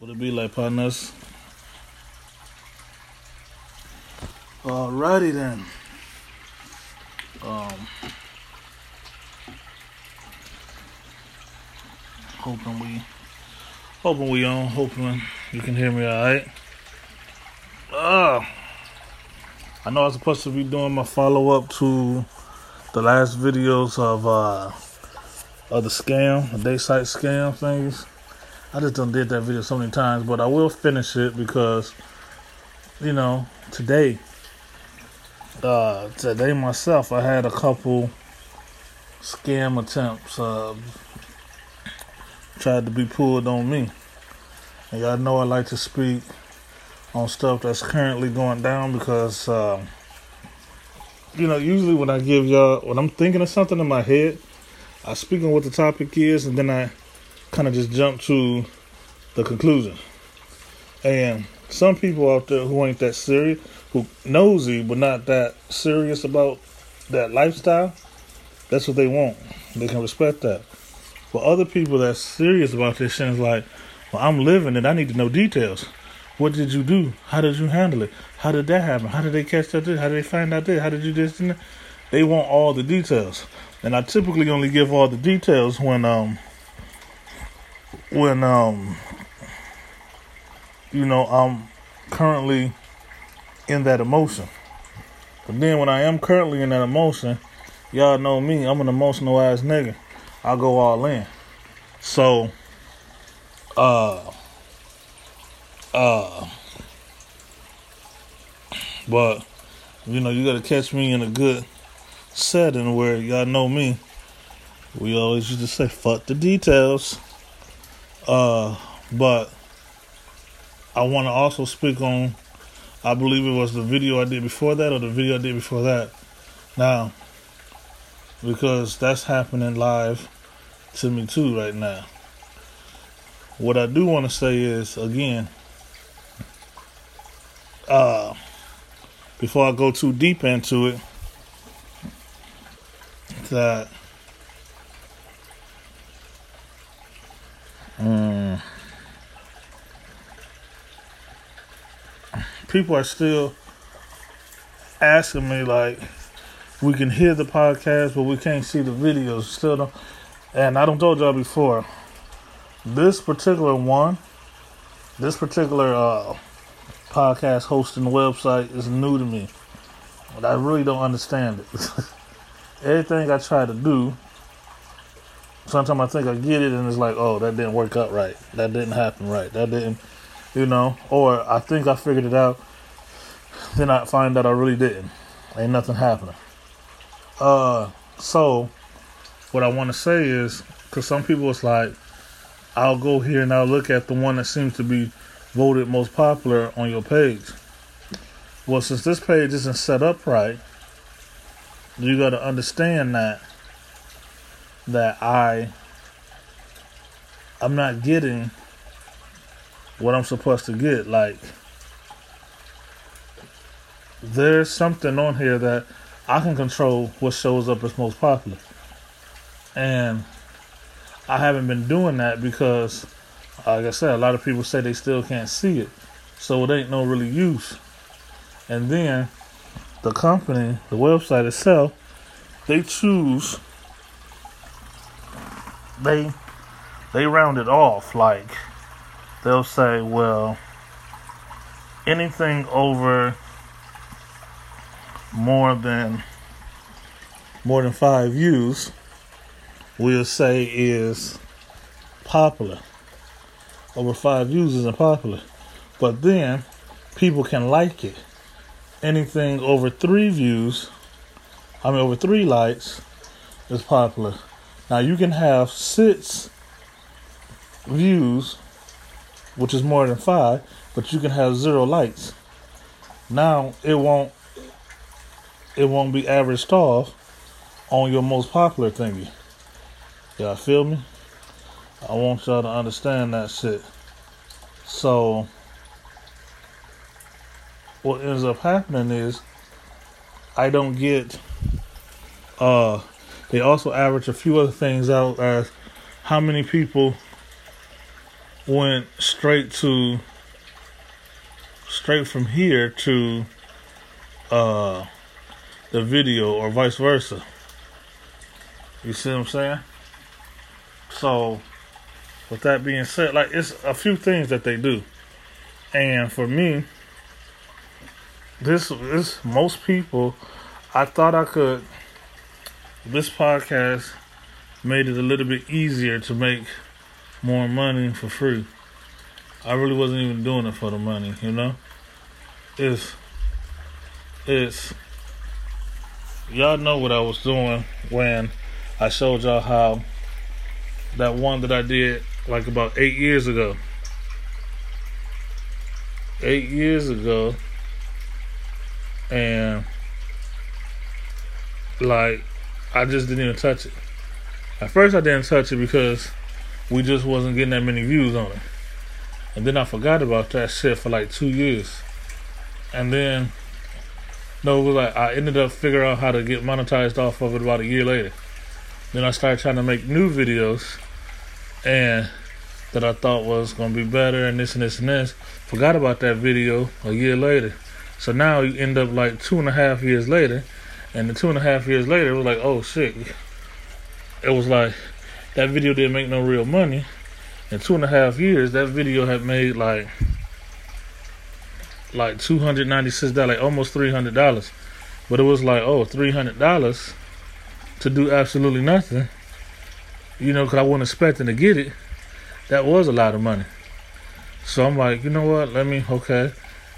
What it be like, partners? Alrighty then. Um, hoping we, hoping we on. Hoping you can hear me alright. Uh, I know I was supposed to be doing my follow up to the last videos of uh of the scam, the day site scam things. I just done did that video so many times, but I will finish it because, you know, today, uh, today myself, I had a couple scam attempts, uh, tried to be pulled on me. And y'all know I like to speak on stuff that's currently going down because, uh, you know, usually when I give y'all, when I'm thinking of something in my head, I speak on what the topic is and then I kind of just jump to the conclusion. And some people out there who ain't that serious, who nosy but not that serious about that lifestyle, that's what they want. They can respect that. But other people that's serious about this shit is like, well, I'm living it. I need to know details. What did you do? How did you handle it? How did that happen? How did they catch that? How did they find out this? How did you this and? They want all the details. And I typically only give all the details when um when um you know I'm currently in that emotion. But then when I am currently in that emotion, y'all know me, I'm an emotional ass nigga. I go all in. So uh uh but you know you gotta catch me in a good setting where y'all know me. We always used to say fuck the details. Uh but I want to also speak on I believe it was the video I did before that or the video I did before that. Now because that's happening live to me too right now. What I do want to say is again uh before I go too deep into it that um, people are still asking me like we can hear the podcast but we can't see the videos. Still don't and I don't told y'all before this particular one this particular uh, podcast hosting website is new to me. But I really don't understand it. Everything I try to do, sometimes I think I get it and it's like, oh, that didn't work out right. That didn't happen right. That didn't, you know, or I think I figured it out, then I find out I really didn't. Ain't nothing happening. Uh, so what I want to say is, because some people it's like, I'll go here and I'll look at the one that seems to be voted most popular on your page. Well, since this page isn't set up right, you got to understand that that I I'm not getting what I'm supposed to get. Like there's something on here that I can control what shows up as most popular. And I haven't been doing that because like I said, a lot of people say they still can't see it. So it ain't no really use. And then the company, the website itself, they choose they they round it off like they'll say, well, anything over more than more than five views, we'll say is popular. Over five views isn't popular. But then people can like it anything over three views, I mean over three likes, is popular. Now you can have six views, which is more than five, but you can have zero likes. Now it won't it won't be averaged off on your most popular thingy. Y'all feel me? I want y'all to understand that shit. So what ends up happening is I don't get uh they also average a few other things out as how many people went straight to straight from here to uh the video or vice versa. You see what I'm saying? So with that being said, like it's a few things that they do. And for me, this this most people I thought I could this podcast made it a little bit easier to make more money for free. I really wasn't even doing it for the money, you know? It's it's y'all know what I was doing when I showed y'all how that one that I did like about eight years ago. Eight years ago and like I just didn't even touch it. At first, I didn't touch it because we just wasn't getting that many views on it, and then I forgot about that shit for like two years, and then no, like I ended up figuring out how to get monetized off of it about a year later. Then I started trying to make new videos, and that I thought was gonna be better, and this and this and this. Forgot about that video a year later. So now you end up like two and a half years later and the two and a half years later, it was like, oh shit. It was like that video didn't make no real money. In two and a half years, that video had made like like two hundred ninety six dollars, like almost three hundred dollars. But it was like, oh, three hundred dollars to do absolutely nothing. You know, because I wasn't expecting to get it. That was a lot of money. So I'm like, you know what? Let me okay.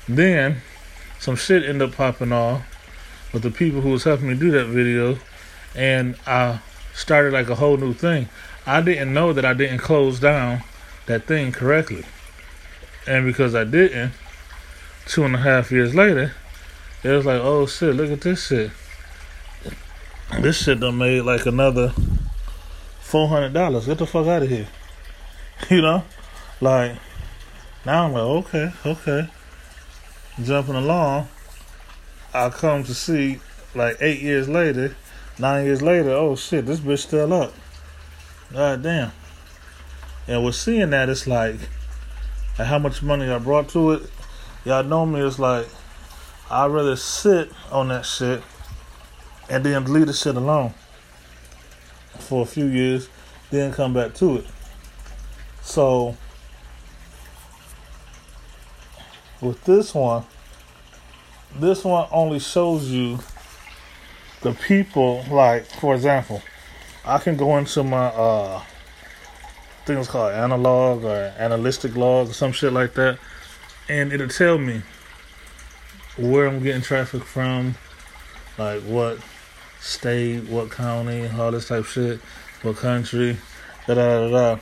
Then some shit ended up popping off with the people who was helping me do that video, and I started like a whole new thing. I didn't know that I didn't close down that thing correctly, and because I didn't, two and a half years later, it was like, oh shit, look at this shit. This shit done made like another four hundred dollars. Get the fuck out of here. You know, like now I'm like, okay, okay, jumping along. I come to see like eight years later, nine years later, oh shit, this bitch still up. God damn. And with seeing that, it's like, how much money I brought to it. Y'all know me, it's like, I'd rather sit on that shit and then leave the shit alone for a few years, then come back to it. So, with this one, this one only shows you the people like for example i can go into my uh I it's called analog or analytic log or some shit like that and it'll tell me where i'm getting traffic from like what state what county all this type shit what country da da da da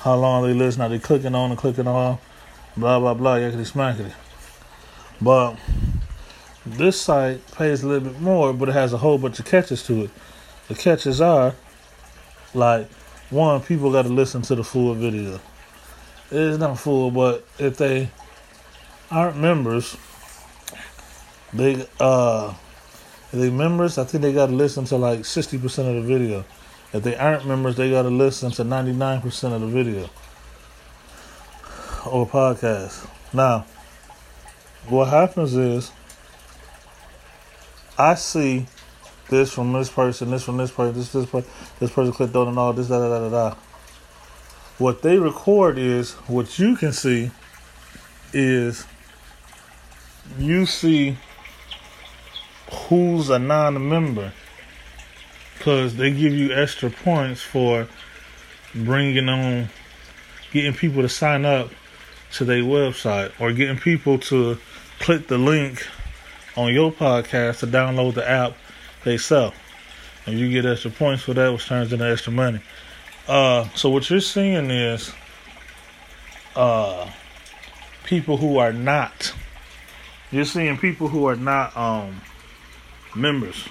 how long they listen are they clicking on and clicking off blah blah blah yakety smackety but this site pays a little bit more, but it has a whole bunch of catches to it. The catches are like one, people got to listen to the full video. It's not full, but if they aren't members, they uh, if they members, I think they got to listen to like sixty percent of the video. If they aren't members, they got to listen to ninety nine percent of the video or podcast. Now, what happens is I see this from this person, this from this person, this this person, this person clicked on and all this da da da da da. What they record is what you can see is you see who's a non-member because they give you extra points for bringing on getting people to sign up to their website or getting people to click the link on your podcast to download the app they sell. And you get extra points for that, which turns into extra money. Uh, so what you're seeing is uh, people who are not. You're seeing people who are not um, members.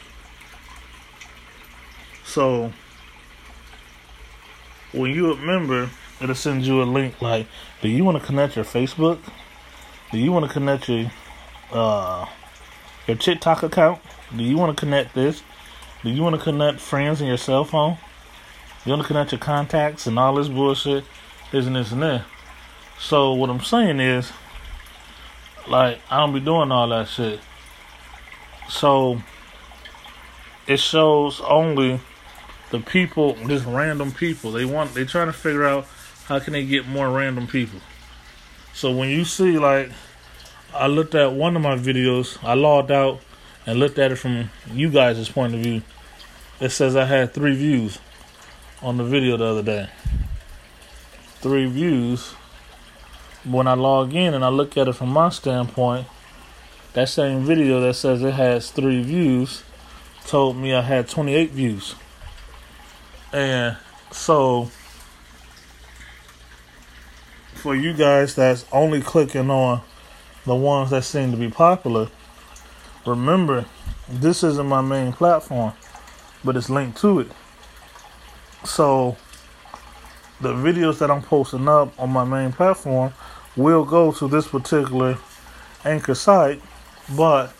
So when you're a member, it'll send you a link like, do you want to connect your Facebook? Do you want to connect your uh, your TikTok account? Do you want to connect this? Do you want to connect friends in your cell phone? You want to connect your contacts and all this bullshit, this and this and that. So what I'm saying is, like, I don't be doing all that shit. So it shows only the people, just random people. They want, they trying to figure out how can they get more random people. So when you see like, I looked at one of my videos, I logged out and looked at it from you guys' point of view. It says I had three views on the video the other day. Three views. When I log in and I look at it from my standpoint, that same video that says it has three views told me I had 28 views. And so, for you guys that's only clicking on the ones that seem to be popular, remember this isn't my main platform, but it's linked to it. So, the videos that I'm posting up on my main platform will go to this particular Anchor site, but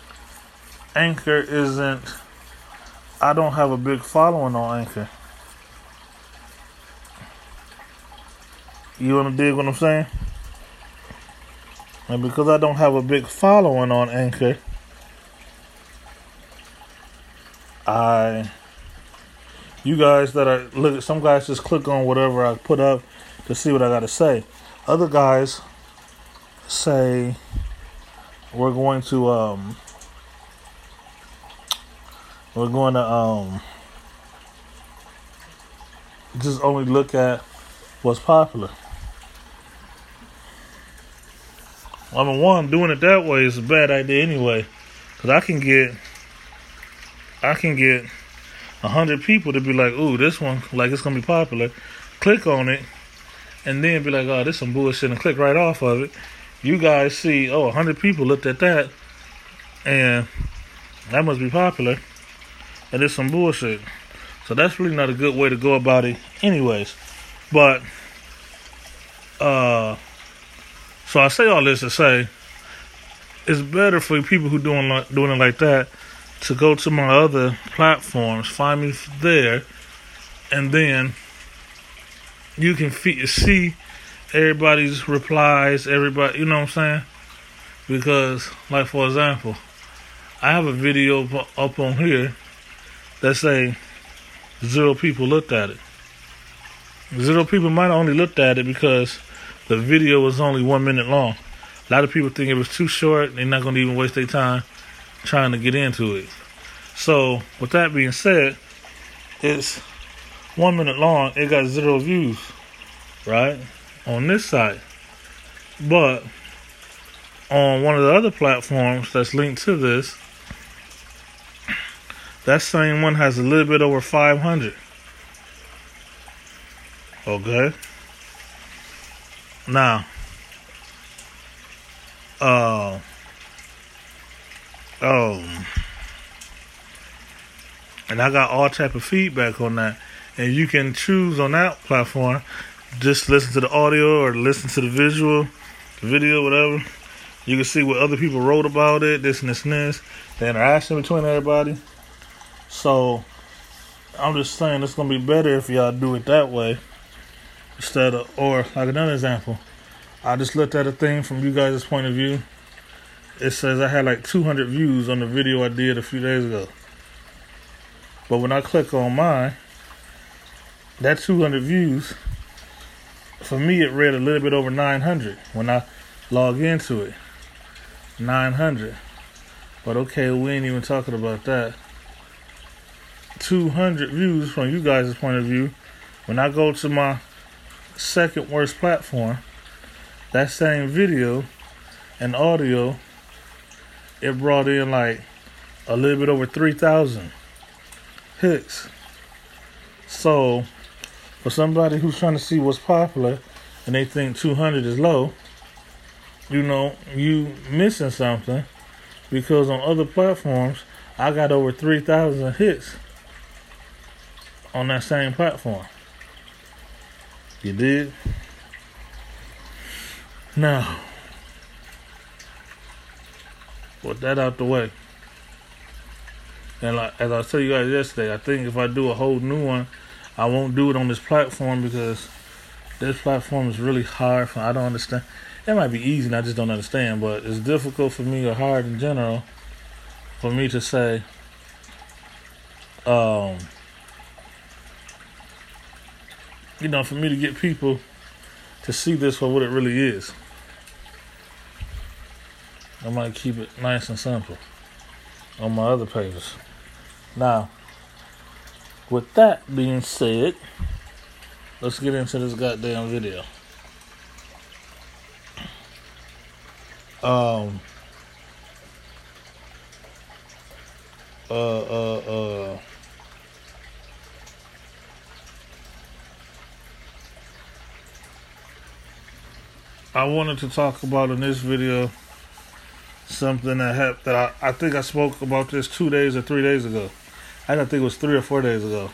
Anchor isn't I don't have a big following on Anchor. You wanna dig what I'm saying? And because I don't have a big following on Anchor, I you guys that are look some guys just click on whatever I put up to see what I gotta say. Other guys say we're going to um we're going to um, just only look at what's popular. Mean, one doing it that way is a bad idea anyway, because I can get, I can get a hundred people to be like, "Ooh, this one like it's gonna be popular." Click on it, and then be like, "Oh, this some bullshit," and click right off of it. You guys see, oh, a hundred people looked at that, and that must be popular and it's some bullshit. So that's really not a good way to go about it, anyways. But, uh, so I say all this to say it's better for people who doing like, doing it like that to go to my other platforms, find me there, and then you can see everybody's replies, everybody, you know what I'm saying? Because, like for example, I have a video up on here let's say zero people looked at it. Zero people might have only looked at it because the video was only one minute long. A lot of people think it was too short. They're not going to even waste their time trying to get into it. So, with that being said, it's one minute long. It got zero views, right? On this site. But on one of the other platforms that's linked to this, that same one has a little bit over 500. Okay. Now, uh, oh, and I got all type of feedback on that, and you can choose on that platform, just listen to the audio or listen to the visual, the video, whatever. You can see what other people wrote about it, this and this and this, the interaction between everybody. So I'm just saying it's gonna be better if y'all do it that way instead of or like another example. I just looked at a thing from you guys' point of view. It says I had like 200 views on the video I did a few days ago. But when I click on mine, that 200 views, for me, it read a little bit over 900 when I log into it. 900. But okay, we ain't even talking about that. 200 views from you guys' point of view. When I go to my second worst platform, that same video and audio, it brought in like a little bit over 3,000 hits. So, for somebody who's trying to see what's popular and they think 200 is low, you know, you missing something because on other platforms, I got over 3,000 hits on that same platform. You did? Now, with that out the way, and like as I told you guys yesterday, I think if I do a whole new one, I won't do it on this platform because this platform is really hard for I don't understand. It might be easy and I just don't understand, but it's difficult for me or hard in general for me to say um you know, for me to get people to see this for what it really is. I might keep it nice and simple on my other pages. Now, with that being said, let's get into this goddamn video. Um, uh, uh, uh, I wanted to talk about in this video something that happened that I, I think I spoke about this two days or three days ago. I don't think it was three or four days ago.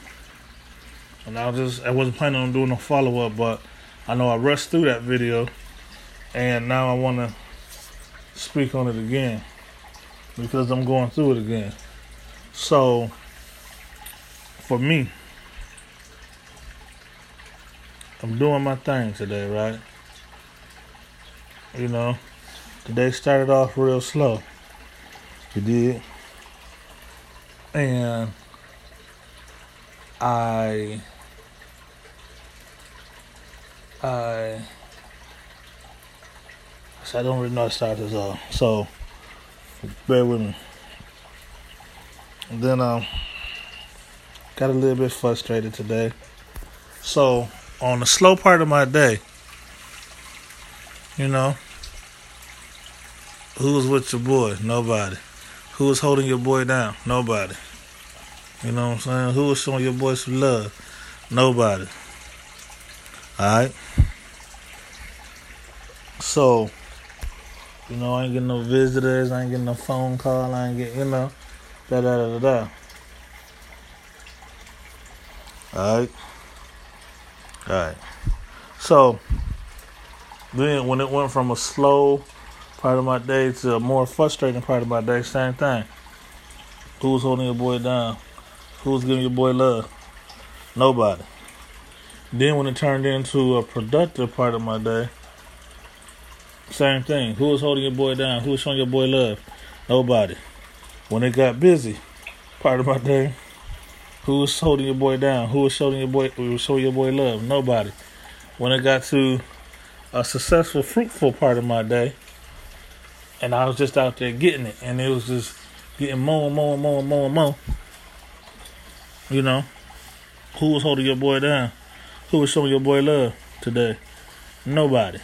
And I just I wasn't planning on doing a follow up, but I know I rushed through that video and now I wanna speak on it again because I'm going through it again. So for me, I'm doing my thing today, right? You know, today started off real slow. It did. And I I so I don't really know how to start this off. So bear with me. And then um got a little bit frustrated today. So on the slow part of my day, you know, who was with your boy? Nobody. Who was holding your boy down? Nobody. You know what I'm saying? Who was showing your boy some love? Nobody. Alright? So, you know, I ain't getting no visitors, I ain't getting no phone call, I ain't getting, you know, da da da da da. Alright? Alright. So, then when it went from a slow part of my day to a more frustrating part of my day, same thing. Who was holding your boy down? Who was giving your boy love? Nobody. Then when it turned into a productive part of my day, same thing. Who was holding your boy down? Who was showing your boy love? Nobody. When it got busy, part of my day, who was holding your boy down? Who was showing your boy who was showing your boy love? Nobody. When it got to a successful, fruitful part of my day, and I was just out there getting it, and it was just getting more and more and more and more and more. You know, who was holding your boy down? Who was showing your boy love today? Nobody.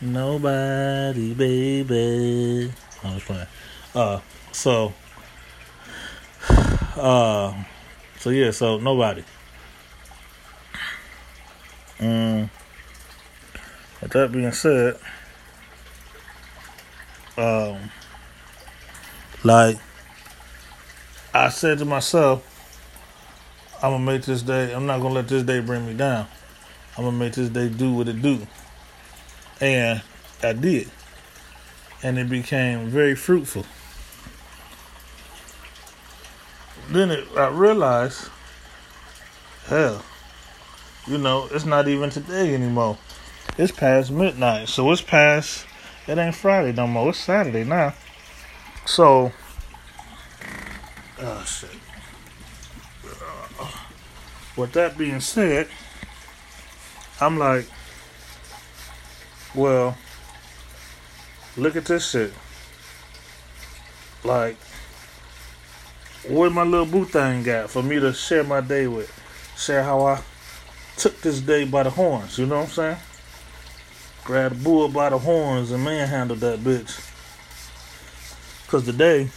Nobody, baby. I was playing. Uh, so, uh, so yeah, so nobody. Um, with that being said, um, like I said to myself, I'm gonna make this day. I'm not gonna let this day bring me down. I'm gonna make this day do what it do, and I did, and it became very fruitful. Then it, I realized, hell, you know, it's not even today anymore. It's past midnight, so it's past it ain't Friday no more. It's Saturday now. So, oh shit. With that being said, I'm like, well, look at this shit. Like, what my little boo thing got for me to share my day with? Share how I took this day by the horns, you know what I'm saying? Grab the bull by the horns and manhandle that bitch. Cause today,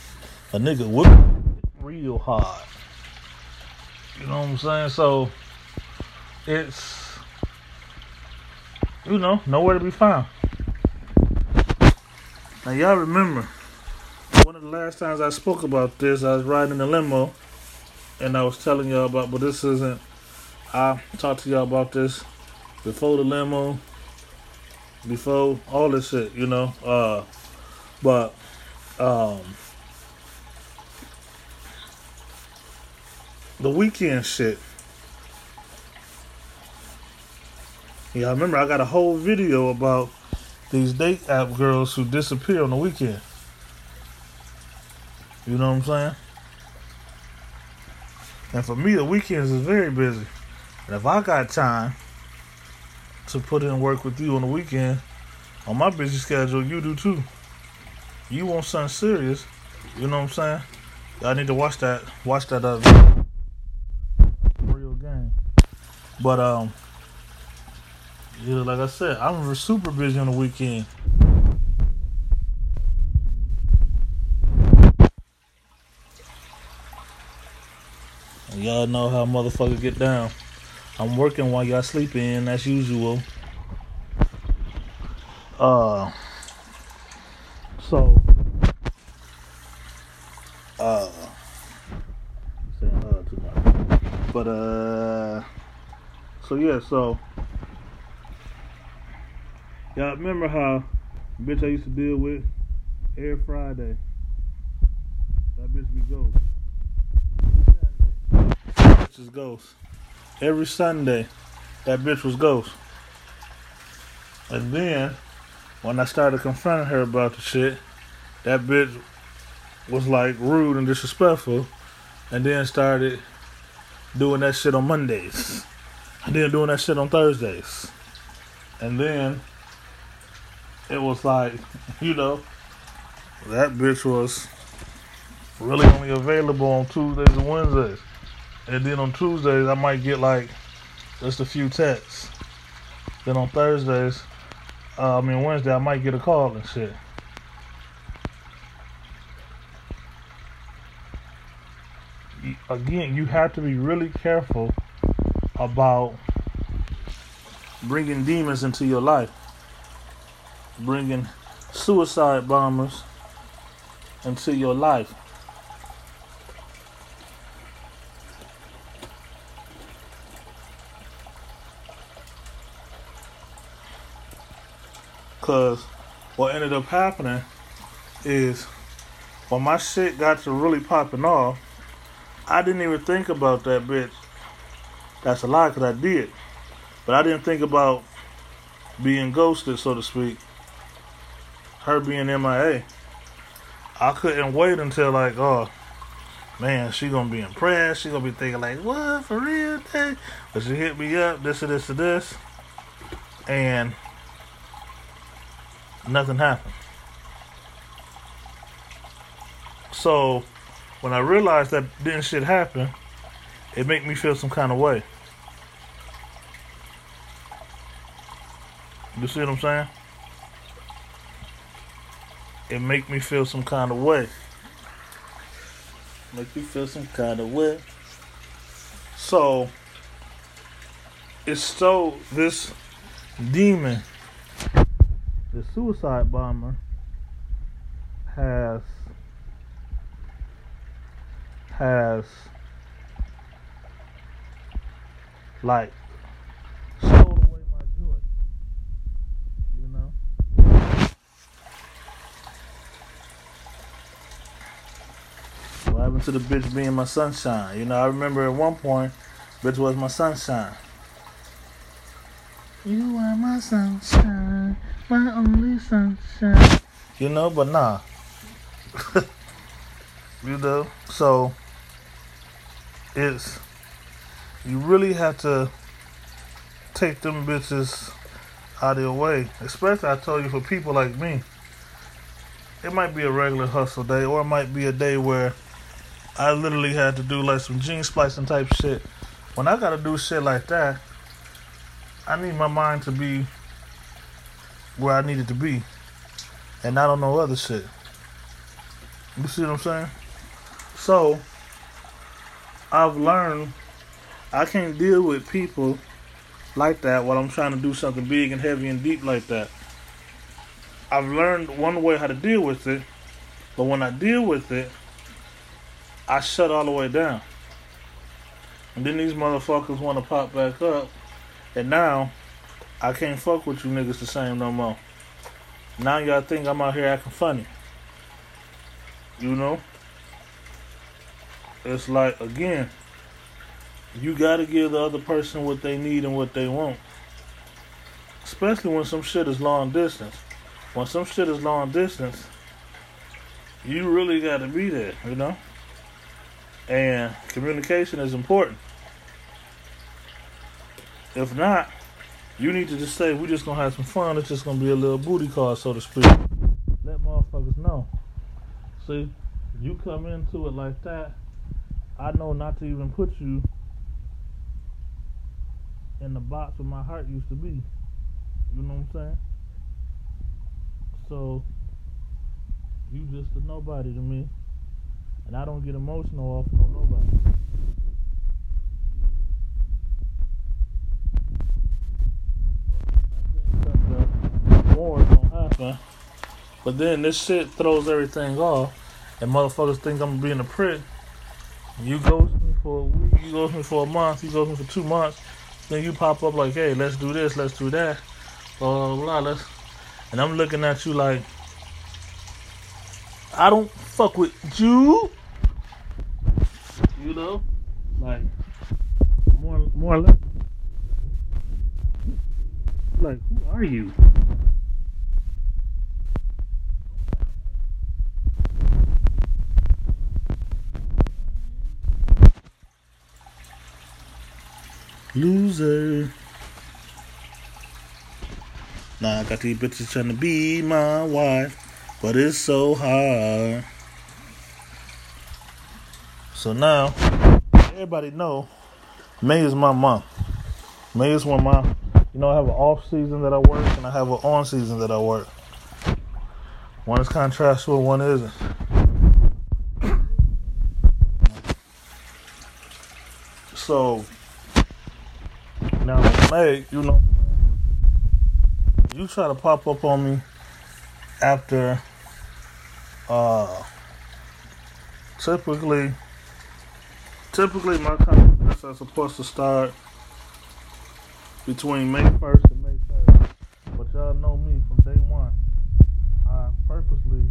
a nigga whipped real hard. You know what I'm saying? So it's you know, nowhere to be found. Now y'all remember one of the last times I spoke about this, I was riding in the limo and I was telling y'all about but this isn't I talked to y'all about this before the limo before all this shit, you know. Uh, but um, the weekend shit. Yeah, I remember I got a whole video about these date app girls who disappear on the weekend. You know what I'm saying? And for me, the weekends is very busy. And if I got time to put in work with you on the weekend, on my busy schedule, you do too. You want something serious, you know what I'm saying? I need to watch that, watch that uh, real game. But um, know, like I said, I'm super busy on the weekend. Y'all know how motherfuckers get down. I'm working while y'all sleeping, as usual. Uh, so, uh, saying uh too much, but uh, so yeah, so y'all remember how bitch I used to deal with every Friday? That bitch be ghost. Bitch is ghost. Every Sunday, that bitch was ghost. And then, when I started confronting her about the shit, that bitch was like rude and disrespectful, and then started doing that shit on Mondays, and then doing that shit on Thursdays, and then it was like, you know, that bitch was really only available on Tuesdays and Wednesdays. And then on Tuesdays, I might get like just a few texts. Then on Thursdays, uh, I mean Wednesday, I might get a call and shit. Again, you have to be really careful about bringing demons into your life, bringing suicide bombers into your life. Cause what ended up happening is when my shit got to really popping off, I didn't even think about that bitch. That's a lie, cause I did, but I didn't think about being ghosted, so to speak. Her being MIA. I couldn't wait until like, oh man, she gonna be impressed. She gonna be thinking like, what for real? But she hit me up, this and this and this, and nothing happened. So when I realized that didn't shit happen, it made me feel some kind of way. You see what I'm saying? It make me feel some kind of way. Make me feel some kind of way. So it's so this demon the suicide bomber has has like stole away my joy. You know? What happened to the bitch being my sunshine? You know, I remember at one point, bitch was my sunshine. You are my sunshine my only sunshine. You know, but nah. you know, so it's you really have to take them bitches out of your way. Especially, I told you, for people like me, it might be a regular hustle day, or it might be a day where I literally had to do like some gene splicing type shit. When I gotta do shit like that, I need my mind to be where I needed to be and not on no other shit. You see what I'm saying? So, I've learned I can't deal with people like that while I'm trying to do something big and heavy and deep like that. I've learned one way how to deal with it, but when I deal with it, I shut all the way down. And then these motherfuckers want to pop back up, and now I can't fuck with you niggas the same no more. Now y'all think I'm out here acting funny. You know? It's like, again, you gotta give the other person what they need and what they want. especially when some shit is long distance. When some shit is long distance, you really got to be there, you know? And communication is important. If not, you need to just say, we're just to have some fun. It's just to be a little booty call, so to speak. Let motherfuckers know. See, you come into it like that, I know not to even put you in the box where my heart used to be. You know what I'm saying? So, you just a nobody to me. And I don't get emotional off no nobody. More gonna happen. But then this shit throws everything off, and motherfuckers think I'm being a prick. You ghost me for a week, you ghost me for a month, you ghost me for two months, then you pop up like, hey, let's do this, let's do that, blah blah blah. Let's, and I'm looking at you like, I don't fuck with you. You know, like more, more or less. Like, who are you? Loser. Now I got these bitches trying to be my wife, but it's so hard. So now, everybody know May is my month. May is when my, you know, I have an off season that I work and I have an on season that I work. One is contractual, one isn't. So May, you know, you try to pop up on me after uh typically typically my contracts are supposed to start between May 1st and May 3rd. But y'all know me from day one. I purposely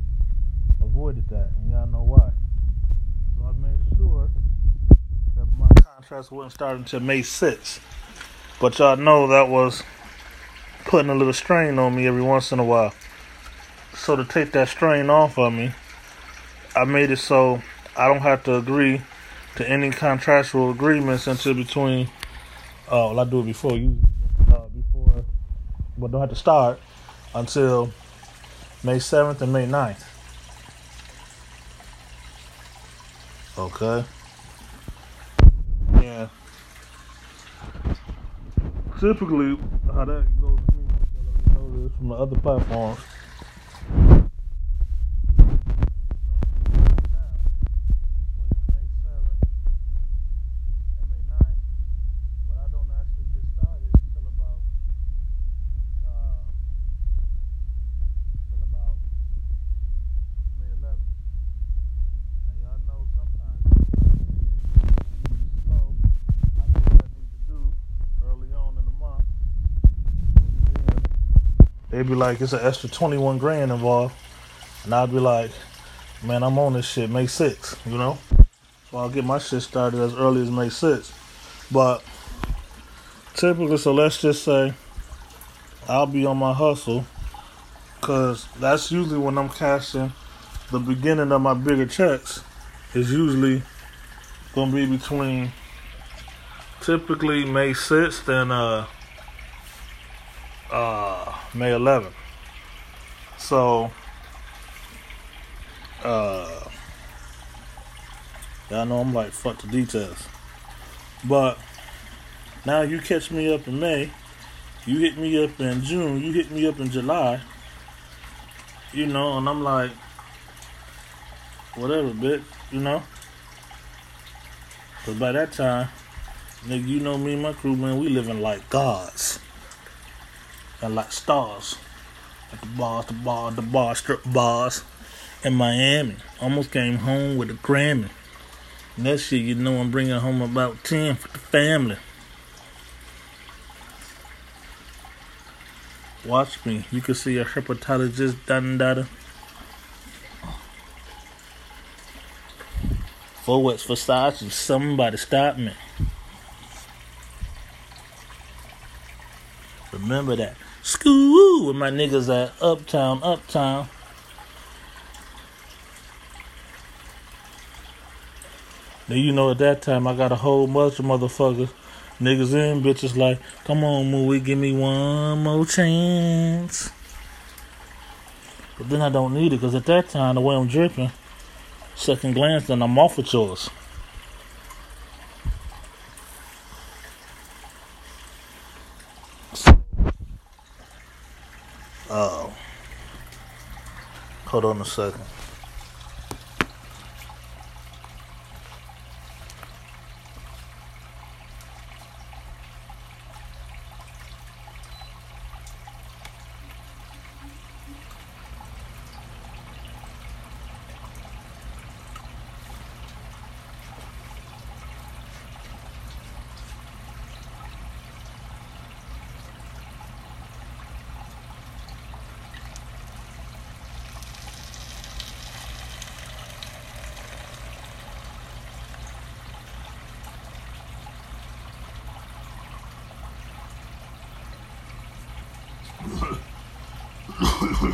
avoided that, and y'all know why. So I made sure that my contracts wouldn't start until May 6th. But y'all know that was putting a little strain on me every once in a while. So to take that strain off of me, I made it so I don't have to agree to any contractual agreements until between. Uh, well, I do it before you, uh, before, but don't have to start until May seventh and May 9th. Okay. Yeah. Typically, how that goes from the other platforms. They'd be like, it's an extra 21 grand involved. And I'd be like, man, I'm on this shit May 6th, you know? So I'll get my shit started as early as May 6th. But typically, so let's just say I'll be on my hustle because that's usually when I'm cashing the beginning of my bigger checks is usually going to be between typically May 6th and uh, uh, May 11th. So, uh, know I'm like, fuck the details. But, now you catch me up in May, you hit me up in June, you hit me up in July, you know, and I'm like, whatever, bitch, you know? But by that time, nigga, you know me and my crew, man, we living like gods and like stars at the bars, the bar, the bar, strip bars in Miami. Almost came home with a Grammy. Next year, you know, I'm bringing home about 10 for the family. Watch me. You can see a herpetologist done data. For Versace? Somebody stop me. Remember that. School with my niggas at Uptown, Uptown. Now you know at that time I got a whole bunch of motherfuckers, niggas and bitches like, come on, movie, give me one more chance. But then I don't need it because at that time the way I'm dripping, second glance, then I'm off with yours. Oh. Hold on a second. y'all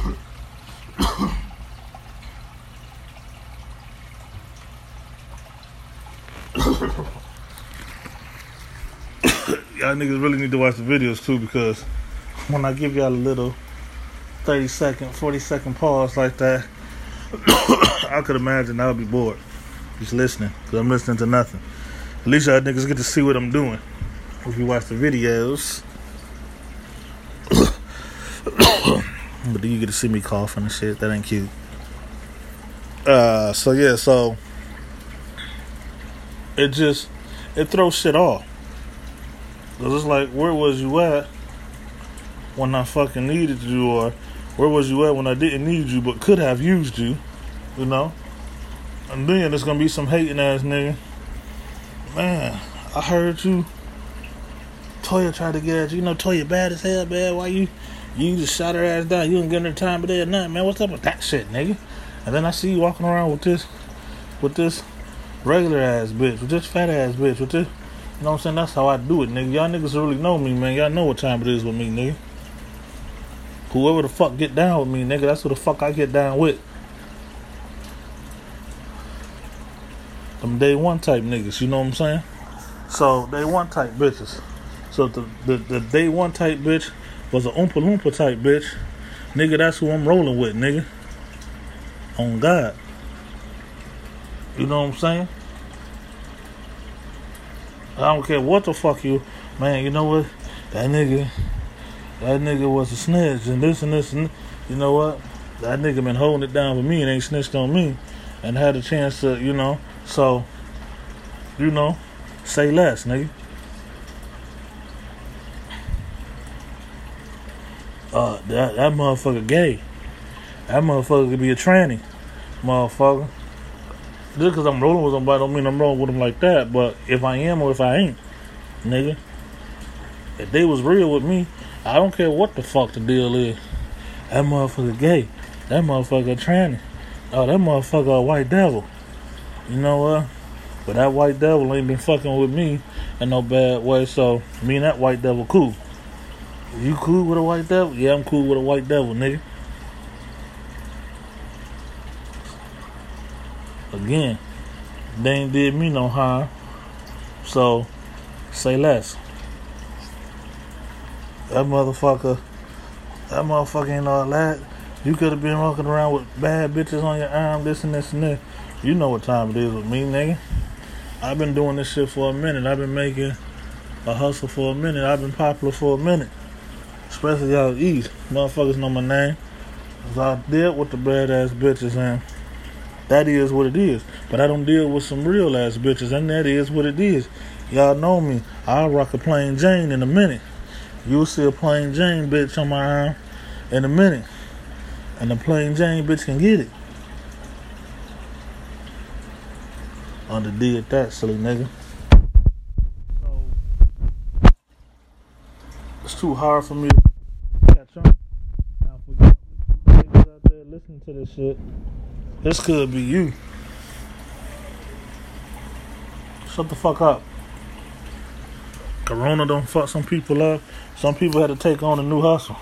niggas really need to watch the videos too because when I give y'all a little 30 second, 40 second pause like that, I could imagine I'll be bored just listening because I'm listening to nothing. At least y'all niggas get to see what I'm doing if you watch the videos. But you get to see me coughing and shit. That ain't cute. Uh, so yeah, so it just it throws shit off. Cause it's like, where was you at when I fucking needed you, or where was you at when I didn't need you but could have used you, you know? And then there's gonna be some hating ass nigga. Man, I heard you. Toya tried to get at you. You know, Toya bad as hell, man. Why you you just shot her ass down? You didn't give her time of day or nothing, man. What's up with that shit, nigga? And then I see you walking around with this, with this regular ass bitch, with this fat ass bitch, with this you know what I'm saying? That's how I do it, nigga. Y'all niggas really know me, man. Y'all know what time it is with me, nigga. Whoever the fuck get down with me, nigga, that's who the fuck I get down with. Them day one type niggas, you know what I'm saying? So, day one type bitches. So, the, the, the day one type bitch was an Oompa Loompa type bitch. Nigga, that's who I'm rolling with, nigga. On God. You know what I'm saying? I don't care what the fuck you, man. You know what? That nigga, that nigga was a snitch and this and this and you know what? That nigga been holding it down for me and ain't snitched on me, and had a chance to, you know. So, you know, say less, nigga. Uh, that that motherfucker gay. That motherfucker could be a tranny, motherfucker just because I'm rolling with somebody don't mean I'm rolling with them like that. But if I am or if I ain't, nigga, if they was real with me, I don't care what the fuck the deal is. That motherfucker gay. That motherfucker tranny. Oh, that motherfucker a white devil. You know what? But that white devil ain't been fucking with me in no bad way. So me and that white devil cool. You cool with a white devil? Yeah, I'm cool with a white devil, nigga. Again, they ain't did me no harm. So, say less. That motherfucker, that motherfucker ain't all that. You could have been walking around with bad bitches on your arm, this and this and that. You know what time it is with me, nigga. I've been doing this shit for a minute. I've been making a hustle for a minute. I've been popular for a minute. Especially out east. Motherfuckers know my name. Cause I dealt with the bad ass bitches and that is what it is. But I don't deal with some real ass bitches, and that is what it is. Y'all know me. I'll rock a plain Jane in a minute. You'll see a plain Jane bitch on my arm in a minute. And the plain Jane bitch can get it. Under did that, silly nigga. So, it's too hard for me to catch. Now, for you out there listening to this shit, this could be you. Shut the fuck up. Corona don't fuck some people up. Some people had to take on a new hustle.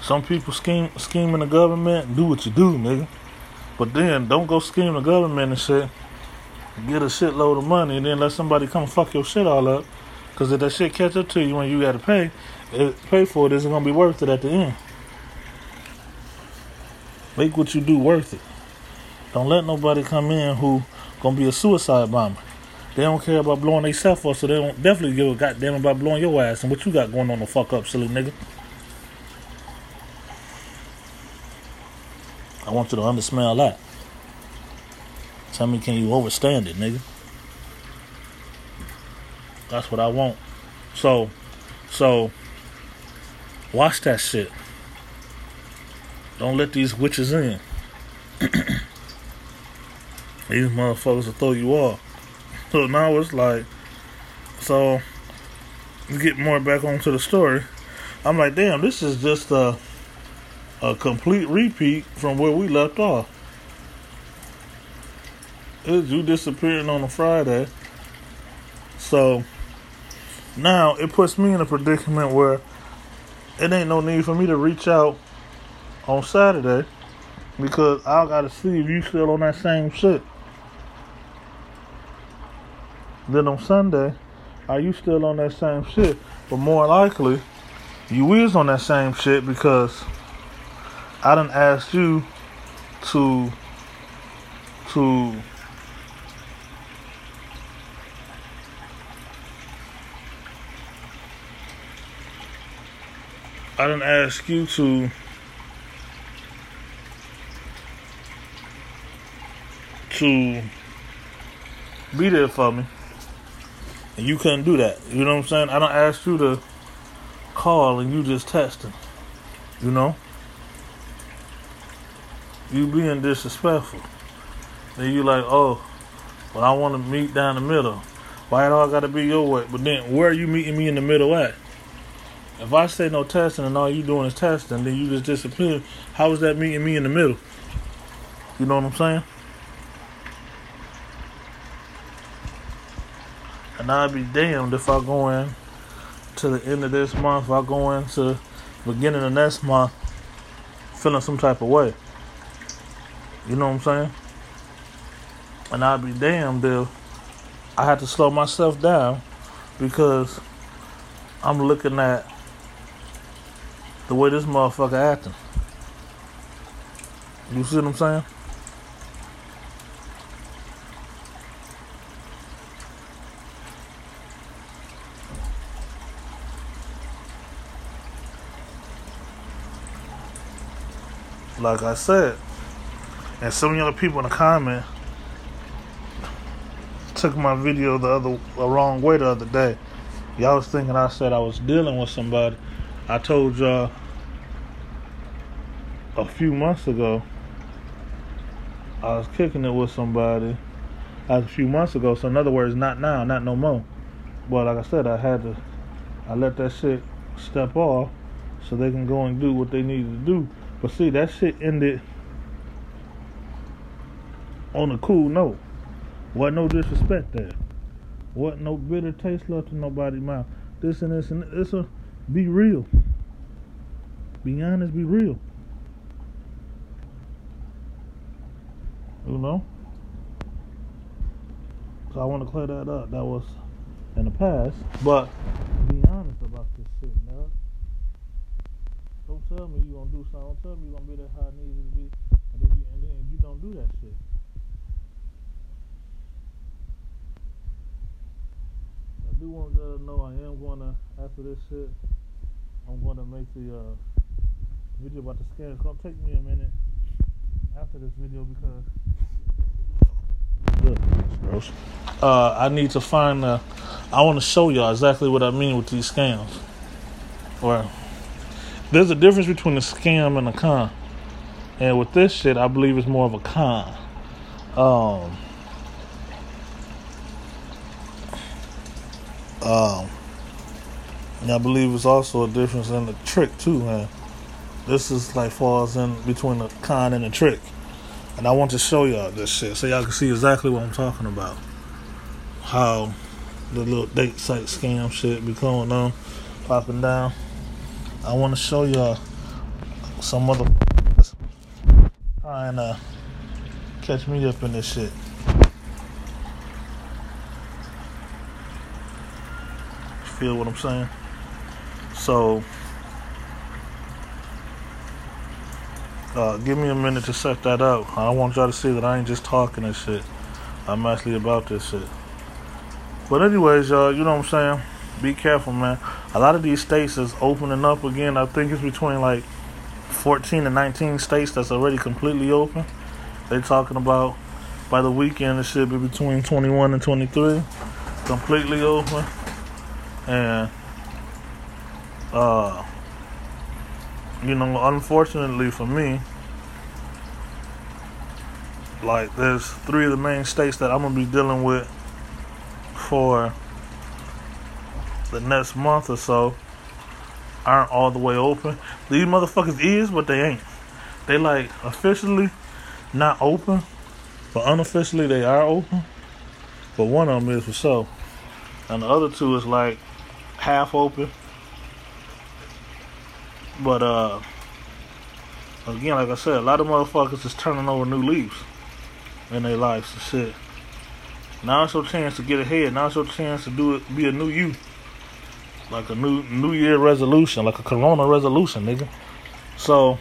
Some people scheme in the government, do what you do, nigga. But then don't go scheme the government and shit. Get a shitload of money and then let somebody come fuck your shit all up. Cause if that shit catch up to you when you gotta pay, pay for it isn't gonna be worth it at the end. Make what you do worth it. Don't let nobody come in who gonna be a suicide bomber. They don't care about blowing themselves up, so they don't definitely give a goddamn about blowing your ass and what you got going on the fuck up, silly nigga. I want you to understand that. Tell me, can you overstand it, nigga? That's what I want. So, so, watch that shit. Don't let these witches in. these motherfuckers will throw you off. So now it's like, so, to get more back onto the story, I'm like, damn, this is just a, a complete repeat from where we left off. It's you disappearing on a Friday. So, now it puts me in a predicament where it ain't no need for me to reach out on Saturday because I gotta see if you still on that same shit. Then on Sunday, are you still on that same shit? But more likely, you is on that same shit because I done asked you to to I didn't ask you to to be there for me. And you couldn't do that. You know what I'm saying? I don't ask you to call and you just texting. You know? You being disrespectful. Then you like, oh, well I want to meet down the middle. Why do I gotta be your way? But then where are you meeting me in the middle at? If I say no testing and all you doing is testing, then you just disappear. How is that meeting me in the middle? You know what I'm saying? And I'd be damned if I go in to the end of this month, I go into beginning of next month feeling some type of way. You know what I'm saying? And I'd be damned if I had to slow myself down because I'm looking at the way this motherfucker acting. You see what I'm saying? Like I said, and some the people in the comment took my video the other the wrong way the other day. Y'all was thinking I said I was dealing with somebody. I told y'all a few months ago, I was kicking it with somebody a few months ago. So in other words, not now, not no more. But like I said, I had to, I let that shit step off so they can go and do what they needed to do. But see, that shit ended on a cool note. What no disrespect there. What no bitter taste left in nobody's mouth. This and this and this. A, be real. Be honest, be real. You know? So I want to clear that up. That was in the past. But be honest about this shit, man. Don't tell me you're gonna do something. Don't tell me you're gonna be there how it needs to be, and then you, and then you don't do that shit. I do want you to know I am gonna after this shit. I'm gonna make the uh, video about the scam. It's gonna take me a minute after this video because gross. Uh, I need to find. Uh, I want to show y'all exactly what I mean with these scams. Or there's a difference between a scam and a con, and with this shit, I believe it's more of a con. Um. Um. I believe it's also a difference in the trick too, man. This is like falls in between the con and the trick. And I want to show y'all this shit so y'all can see exactly what I'm talking about. How the little date site scam shit be going on, popping down. I want to show y'all some motherfuckers trying to catch me up in this shit. Feel what I'm saying? So, uh, give me a minute to set that up. I want y'all to see that I ain't just talking and shit. I'm actually about this shit. But anyways, y'all, you know what I'm saying? Be careful, man. A lot of these states is opening up again. I think it's between like 14 and 19 states that's already completely open. They're talking about by the weekend it should be between 21 and 23 completely open. And uh you know, unfortunately for me, like there's three of the main states that I'm gonna be dealing with for the next month or so aren't all the way open. These motherfuckers is, but they ain't. They like officially not open, but unofficially they are open. But one of them is for sure, and the other two is like half open. But uh, again, like I said, a lot of motherfuckers is turning over new leaves in their lives and shit. Now it's your chance to get ahead. Now it's your chance to do it, be a new you like a new New Year resolution, like a Corona resolution, nigga. So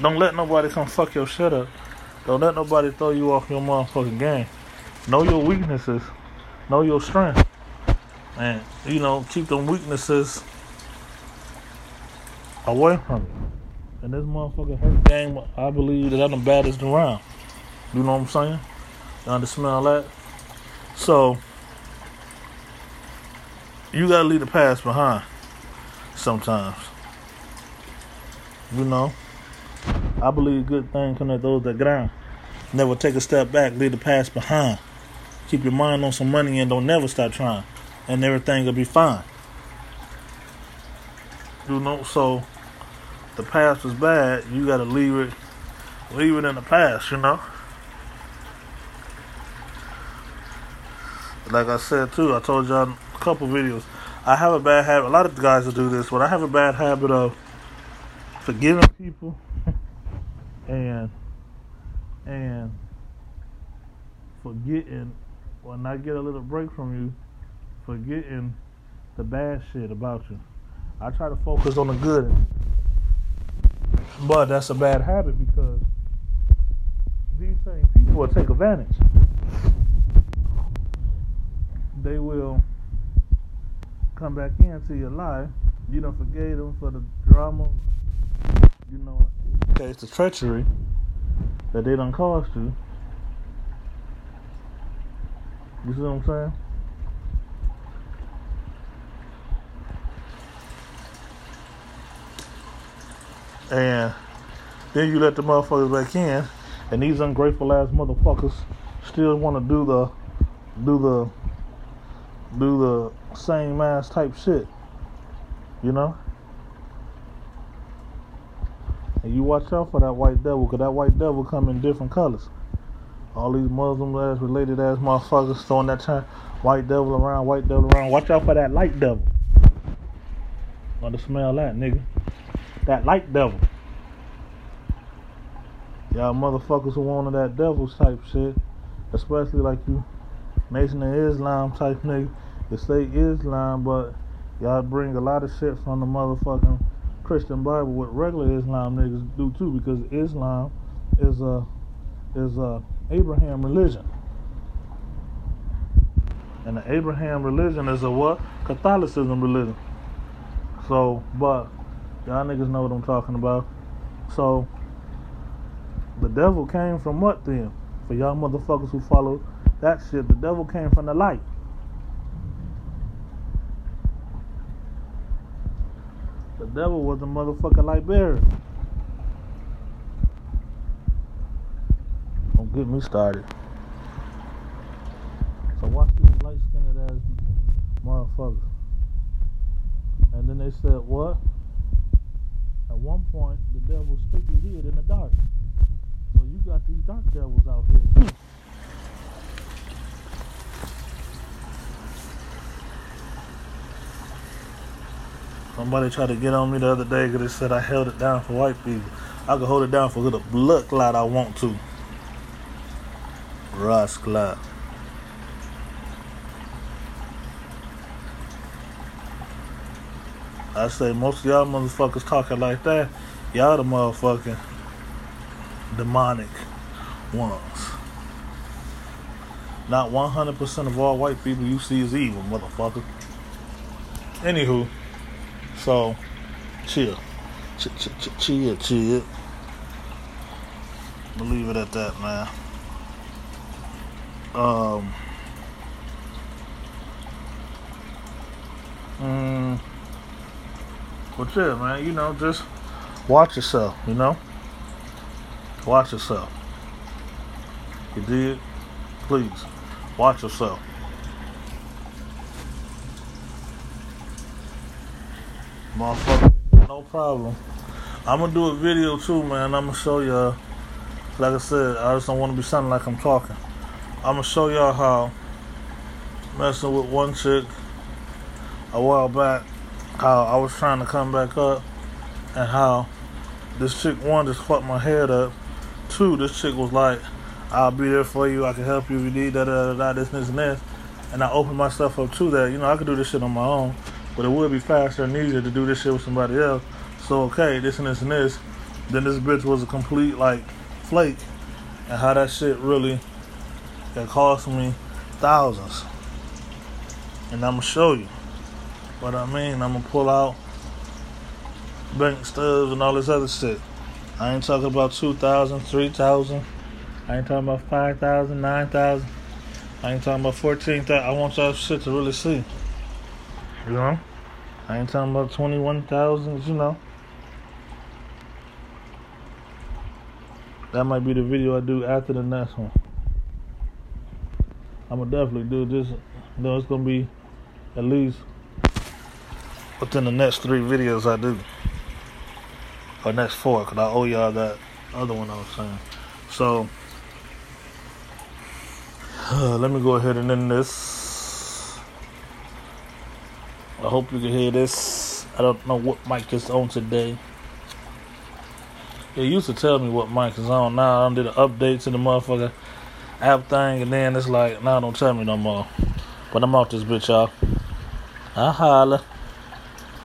don't let nobody come fuck your shit up. Don't let nobody throw you off your motherfucking game. Know your weaknesses. Know your strength. And you know, keep them weaknesses away from you. And this motherfucker hurt game, I believe that I'm the baddest around. You know what I'm saying? You understand that? So you gotta leave the past behind sometimes. You know, I believe good things come at those that ground. Never take a step back, leave the past behind. Keep your mind on some money and don't never stop trying, and everything will be fine. You know, so the past was bad. You gotta leave it, leave it in the past. You know. Like I said too, I told y'all a couple videos. I have a bad habit. A lot of guys will do this, but I have a bad habit of forgiving people and and forgetting when I get a little break from you, forgetting the bad shit about you. I try to focus on the good, but that's a bad habit because these same people will take advantage. They will come back into your life, you don't forgave them for the drama, you know, it's the treachery that they done caused you. You see what I'm saying? And then you let the motherfuckers back in, and these ungrateful ass motherfuckers still want to do the do the do the same ass type shit. You know? And you watch out for that white devil, because that white devil come in different colors. All these Muslim ass, related ass motherfuckers throwing that time, white devil around, white devil around. Watch out for that light devil. Want to smell that, nigga. That light devil. Y'all motherfuckers who wanted that devil's type shit, especially like you, Nation of Islam type nigga to say Islam, but y'all bring a lot of shit from the motherfucking Christian Bible, what regular Islam niggas do too, because Islam is a is a Abraham religion, and the Abraham religion is a what Catholicism religion. So, but y'all niggas know what I'm talking about. So, the devil came from what then? For y'all motherfuckers who follow that shit, the devil came from the light. The devil was a motherfucking light bearer. Don't get me started. So watch these light skinned ass motherfuckers. And then they said, what? Point, the devil strictly hid in the dark. So you got these dark devils out here. Somebody tried to get on me the other day because they said I held it down for white people. I can hold it down for the blood clot I want to. Ross clot. I say most of y'all motherfuckers talking like that, y'all the motherfucking demonic ones. Not 100% of all white people you see is evil, motherfucker. Anywho, so chill. Ch- ch- ch- chill, chill. Believe it at that, man. Um. Mm, but yeah, man, you know, just watch yourself, you know? Watch yourself. You did? Please, watch yourself. Motherfucker, no problem. I'm gonna do a video too, man. I'm gonna show y'all. Like I said, I just don't want to be sounding like I'm talking. I'm gonna show y'all how messing with one chick a while back, how I was trying to come back up, and how this chick one just fucked my head up. Two, this chick was like, "I'll be there for you. I can help you if you need that, da, da, da, this, and this, and this." And I opened myself up to that. You know, I could do this shit on my own, but it would be faster and easier to do this shit with somebody else. So okay, this and this and this. Then this bitch was a complete like flake, and how that shit really it cost me thousands. And I'm gonna show you what I mean. I'm gonna pull out bank stubs and all this other shit. I ain't talking about 2,000, 3,000. I ain't talking about 5,000, 9,000. I ain't talking about 14,000. I want y'all shit to really see. You know? I ain't talking about 21,000, you know? That might be the video I do after the next one. I'm gonna definitely do this. Know, it's gonna be at least within the next three videos I do, or next four, cause I owe y'all that other one I was saying. So uh, let me go ahead and end this. I hope you can hear this. I don't know what mic is on today. It used to tell me what mic is on. Now I did an update to the motherfucker app thing, and then it's like, now nah, don't tell me no more. But I'm off this bitch, y'all. I holla.